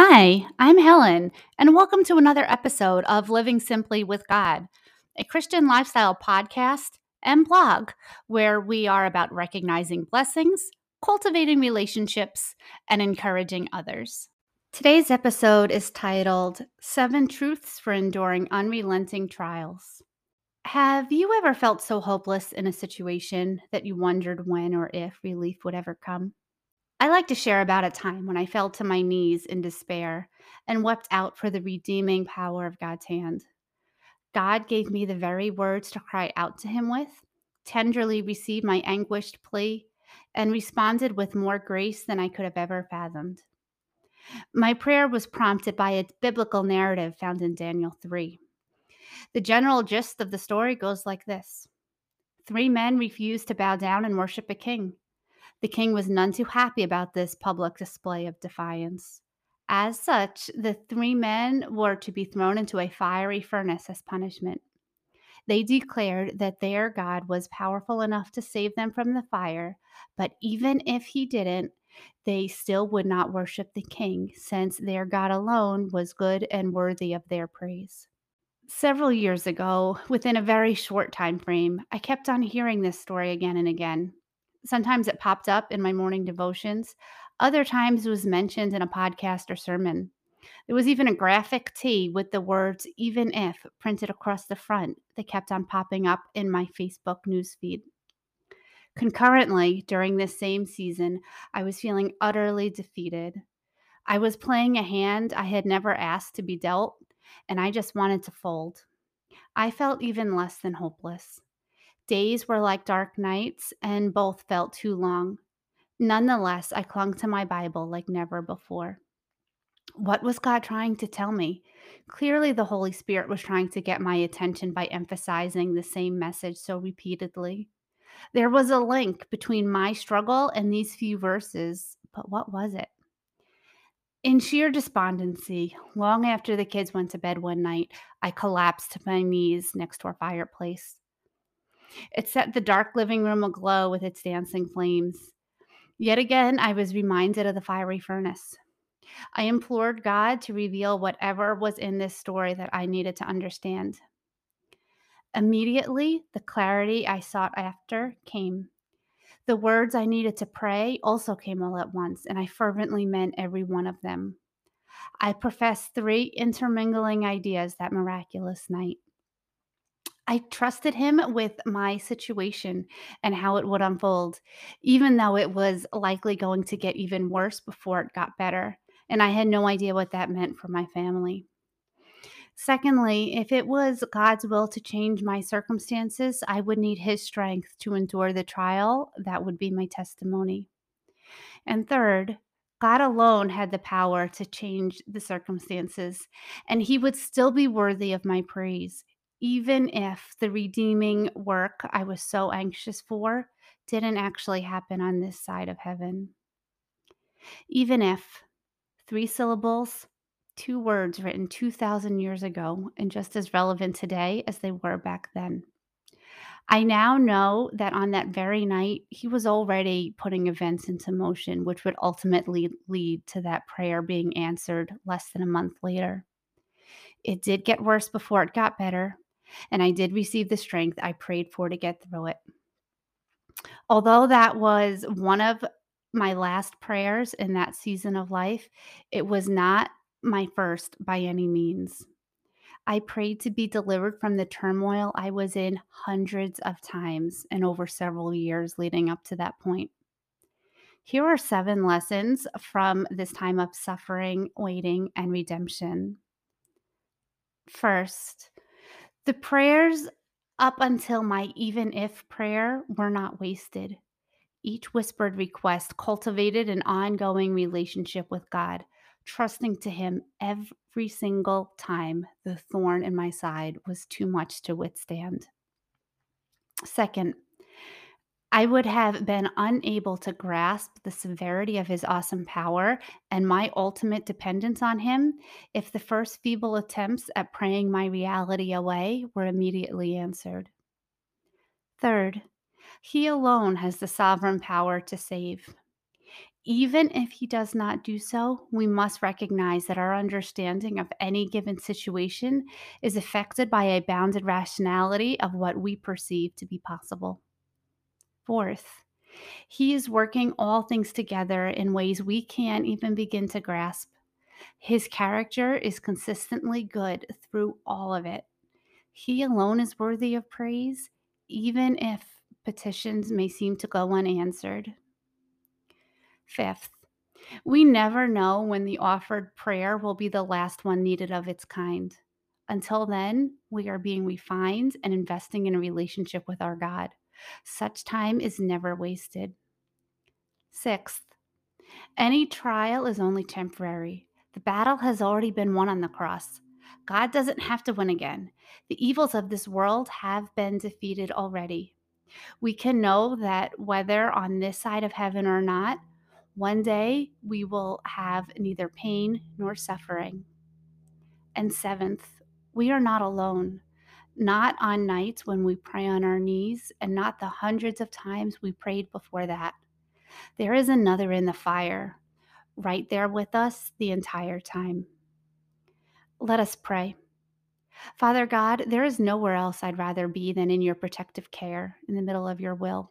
Hi, I'm Helen, and welcome to another episode of Living Simply with God, a Christian lifestyle podcast and blog where we are about recognizing blessings, cultivating relationships, and encouraging others. Today's episode is titled Seven Truths for Enduring Unrelenting Trials. Have you ever felt so hopeless in a situation that you wondered when or if relief would ever come? I like to share about a time when I fell to my knees in despair and wept out for the redeeming power of God's hand. God gave me the very words to cry out to Him with, tenderly received my anguished plea, and responded with more grace than I could have ever fathomed. My prayer was prompted by a biblical narrative found in Daniel 3. The general gist of the story goes like this Three men refused to bow down and worship a king. The king was none too happy about this public display of defiance. As such, the three men were to be thrown into a fiery furnace as punishment. They declared that their God was powerful enough to save them from the fire, but even if he didn't, they still would not worship the king, since their God alone was good and worthy of their praise. Several years ago, within a very short time frame, I kept on hearing this story again and again. Sometimes it popped up in my morning devotions. Other times it was mentioned in a podcast or sermon. There was even a graphic tee with the words even if printed across the front that kept on popping up in my Facebook newsfeed. Concurrently, during this same season, I was feeling utterly defeated. I was playing a hand I had never asked to be dealt, and I just wanted to fold. I felt even less than hopeless. Days were like dark nights, and both felt too long. Nonetheless, I clung to my Bible like never before. What was God trying to tell me? Clearly, the Holy Spirit was trying to get my attention by emphasizing the same message so repeatedly. There was a link between my struggle and these few verses, but what was it? In sheer despondency, long after the kids went to bed one night, I collapsed to my knees next to our fireplace. It set the dark living room aglow with its dancing flames. Yet again, I was reminded of the fiery furnace. I implored God to reveal whatever was in this story that I needed to understand. Immediately, the clarity I sought after came. The words I needed to pray also came all at once, and I fervently meant every one of them. I professed three intermingling ideas that miraculous night. I trusted him with my situation and how it would unfold, even though it was likely going to get even worse before it got better. And I had no idea what that meant for my family. Secondly, if it was God's will to change my circumstances, I would need his strength to endure the trial. That would be my testimony. And third, God alone had the power to change the circumstances, and he would still be worthy of my praise even if the redeeming work I was so anxious for didn't actually happen on this side of heaven. Even if three syllables, two words written 2,000 years ago, and just as relevant today as they were back then. I now know that on that very night, he was already putting events into motion, which would ultimately lead to that prayer being answered less than a month later. It did get worse before it got better, and I did receive the strength I prayed for to get through it. Although that was one of my last prayers in that season of life, it was not my first by any means. I prayed to be delivered from the turmoil I was in hundreds of times and over several years leading up to that point. Here are seven lessons from this time of suffering, waiting, and redemption. First, the prayers up until my even if prayer were not wasted. Each whispered request cultivated an ongoing relationship with God, trusting to Him every single time the thorn in my side was too much to withstand. Second, I would have been unable to grasp the severity of his awesome power and my ultimate dependence on him if the first feeble attempts at praying my reality away were immediately answered. Third, he alone has the sovereign power to save. Even if he does not do so, we must recognize that our understanding of any given situation is affected by a bounded rationality of what we perceive to be possible. Fourth, he is working all things together in ways we can't even begin to grasp. His character is consistently good through all of it. He alone is worthy of praise, even if petitions may seem to go unanswered. Fifth, we never know when the offered prayer will be the last one needed of its kind. Until then, we are being refined and investing in a relationship with our God. Such time is never wasted. Sixth, any trial is only temporary. The battle has already been won on the cross. God doesn't have to win again. The evils of this world have been defeated already. We can know that whether on this side of heaven or not, one day we will have neither pain nor suffering. And seventh, we are not alone, not on nights when we pray on our knees, and not the hundreds of times we prayed before that. There is another in the fire, right there with us the entire time. Let us pray. Father God, there is nowhere else I'd rather be than in your protective care in the middle of your will.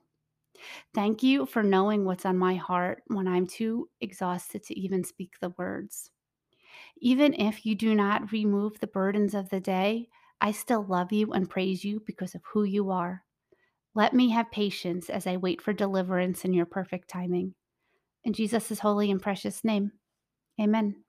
Thank you for knowing what's on my heart when I'm too exhausted to even speak the words. Even if you do not remove the burdens of the day, I still love you and praise you because of who you are. Let me have patience as I wait for deliverance in your perfect timing. In Jesus' holy and precious name, amen.